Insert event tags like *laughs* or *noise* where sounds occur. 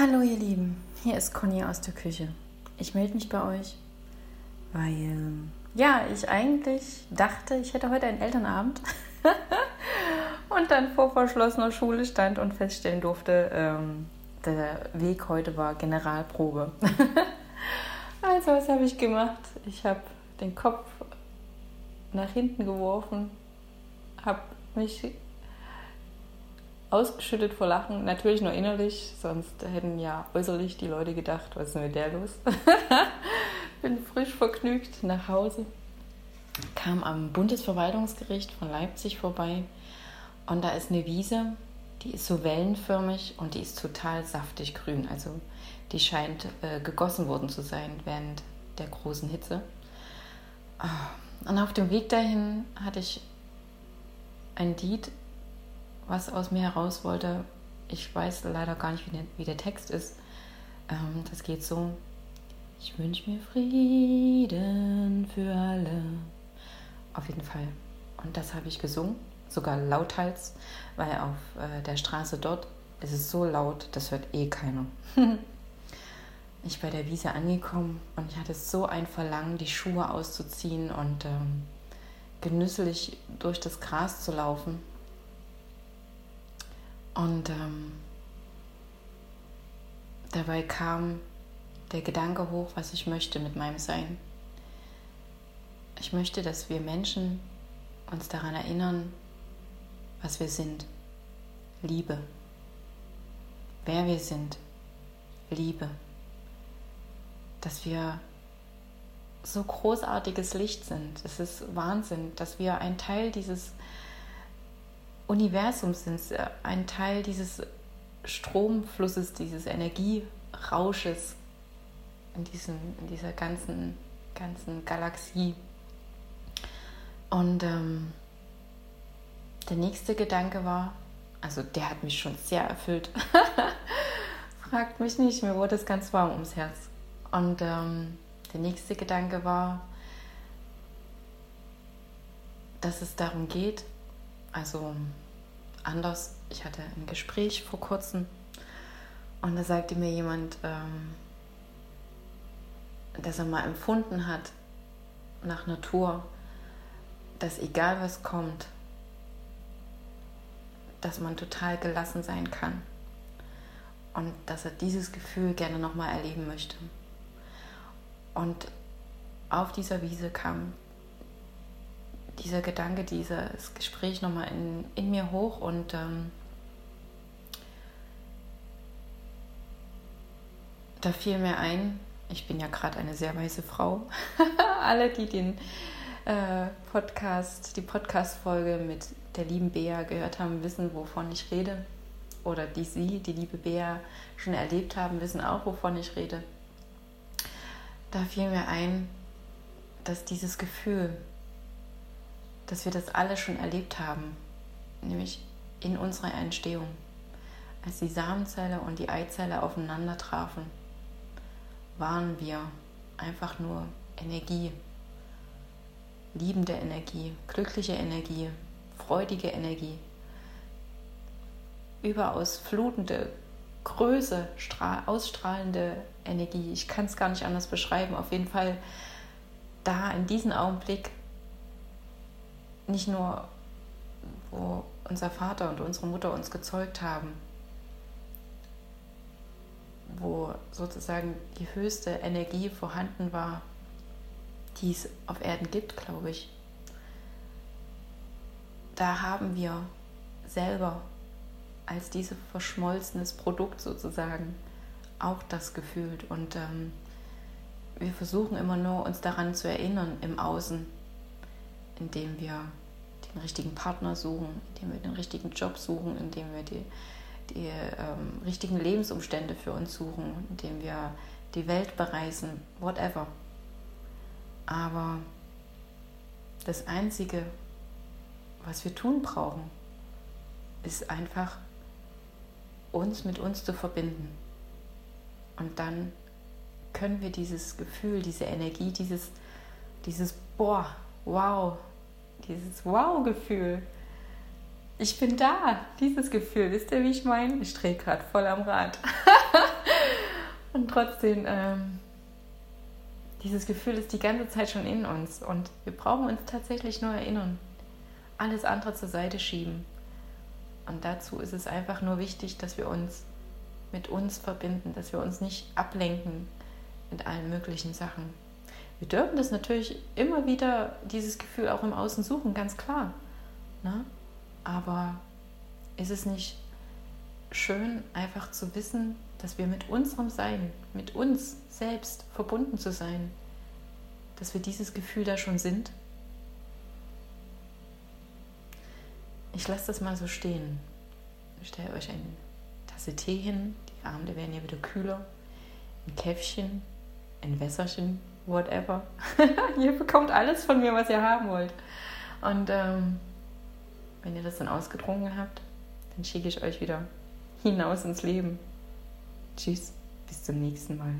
Hallo ihr Lieben, hier ist Conny aus der Küche. Ich melde mich bei euch, weil ja, ich eigentlich dachte, ich hätte heute einen Elternabend *laughs* und dann vor verschlossener Schule stand und feststellen durfte, ähm, der Weg heute war Generalprobe. *laughs* also was habe ich gemacht? Ich habe den Kopf nach hinten geworfen, habe mich ausgeschüttet vor Lachen, natürlich nur innerlich, sonst hätten ja äußerlich die Leute gedacht, was ist denn mit der los? *laughs* Bin frisch vergnügt nach Hause, kam am Bundesverwaltungsgericht von Leipzig vorbei und da ist eine Wiese, die ist so wellenförmig und die ist total saftig grün, also die scheint äh, gegossen worden zu sein während der großen Hitze. Ah, und auf dem Weg dahin hatte ich ein Lied was aus mir heraus wollte. Ich weiß leider gar nicht, wie der, wie der Text ist. Ähm, das geht so. Ich wünsche mir Frieden für alle. Auf jeden Fall. Und das habe ich gesungen, sogar lauthals, weil auf äh, der Straße dort ist es so laut, das hört eh keiner. *laughs* ich bei der Wiese angekommen und ich hatte so ein Verlangen, die Schuhe auszuziehen und ähm, genüsslich durch das Gras zu laufen. Und ähm, dabei kam der Gedanke hoch, was ich möchte mit meinem Sein. Ich möchte, dass wir Menschen uns daran erinnern, was wir sind. Liebe. Wer wir sind. Liebe. Dass wir so großartiges Licht sind. Es ist Wahnsinn, dass wir ein Teil dieses Universum sind, ein Teil dieses Stromflusses, dieses Energierausches in, diesem, in dieser ganzen, ganzen Galaxie. Und ähm, der nächste Gedanke war, also der hat mich schon sehr erfüllt. *laughs* Fragt mich nicht, mir wurde es ganz warm ums Herz. Und ähm, der nächste Gedanke war, dass es darum geht, also anders. Ich hatte ein Gespräch vor kurzem und da sagte mir jemand, ähm, dass er mal empfunden hat nach Natur, dass egal was kommt, dass man total gelassen sein kann und dass er dieses Gefühl gerne nochmal erleben möchte. Und auf dieser Wiese kam dieser Gedanke, dieses Gespräch nochmal in, in mir hoch und ähm, da fiel mir ein, ich bin ja gerade eine sehr weiße Frau. *laughs* Alle, die den äh, Podcast, die Podcast-Folge mit der lieben Bea gehört haben, wissen, wovon ich rede. Oder die sie, die liebe Bea, schon erlebt haben, wissen auch, wovon ich rede. Da fiel mir ein, dass dieses Gefühl, dass wir das alle schon erlebt haben, nämlich in unserer Entstehung, als die Samenzelle und die Eizelle aufeinander trafen, waren wir einfach nur Energie, liebende Energie, glückliche Energie, freudige Energie, überaus flutende, Größe, ausstrahlende Energie. Ich kann es gar nicht anders beschreiben. Auf jeden Fall da in diesem Augenblick nicht nur, wo unser Vater und unsere Mutter uns gezeugt haben, wo sozusagen die höchste Energie vorhanden war, die es auf Erden gibt, glaube ich. Da haben wir selber als dieses verschmolzenes Produkt sozusagen auch das gefühlt. Und ähm, wir versuchen immer nur uns daran zu erinnern im Außen, indem wir den richtigen Partner suchen, indem wir den richtigen Job suchen, indem wir die, die ähm, richtigen Lebensumstände für uns suchen, indem wir die Welt bereisen, whatever. Aber das Einzige, was wir tun brauchen, ist einfach uns mit uns zu verbinden. Und dann können wir dieses Gefühl, diese Energie, dieses, dieses Boah, wow, dieses Wow-Gefühl. Ich bin da, dieses Gefühl. Wisst ihr, wie ich meine? Ich drehe gerade voll am Rad. *laughs* Und trotzdem, ähm, dieses Gefühl ist die ganze Zeit schon in uns und wir brauchen uns tatsächlich nur erinnern. Alles andere zur Seite schieben. Und dazu ist es einfach nur wichtig, dass wir uns mit uns verbinden, dass wir uns nicht ablenken mit allen möglichen Sachen. Wir dürfen das natürlich immer wieder, dieses Gefühl auch im Außen suchen, ganz klar. Ne? Aber ist es nicht schön, einfach zu wissen, dass wir mit unserem Sein, mit uns selbst verbunden zu sein, dass wir dieses Gefühl da schon sind? Ich lasse das mal so stehen. Ich stelle euch eine Tasse Tee hin, die Abende werden ja wieder kühler, ein Käffchen, ein Wässerchen, whatever. *laughs* ihr bekommt alles von mir, was ihr haben wollt. Und ähm, wenn ihr das dann ausgetrunken habt, dann schicke ich euch wieder hinaus ins Leben. Tschüss, bis zum nächsten Mal.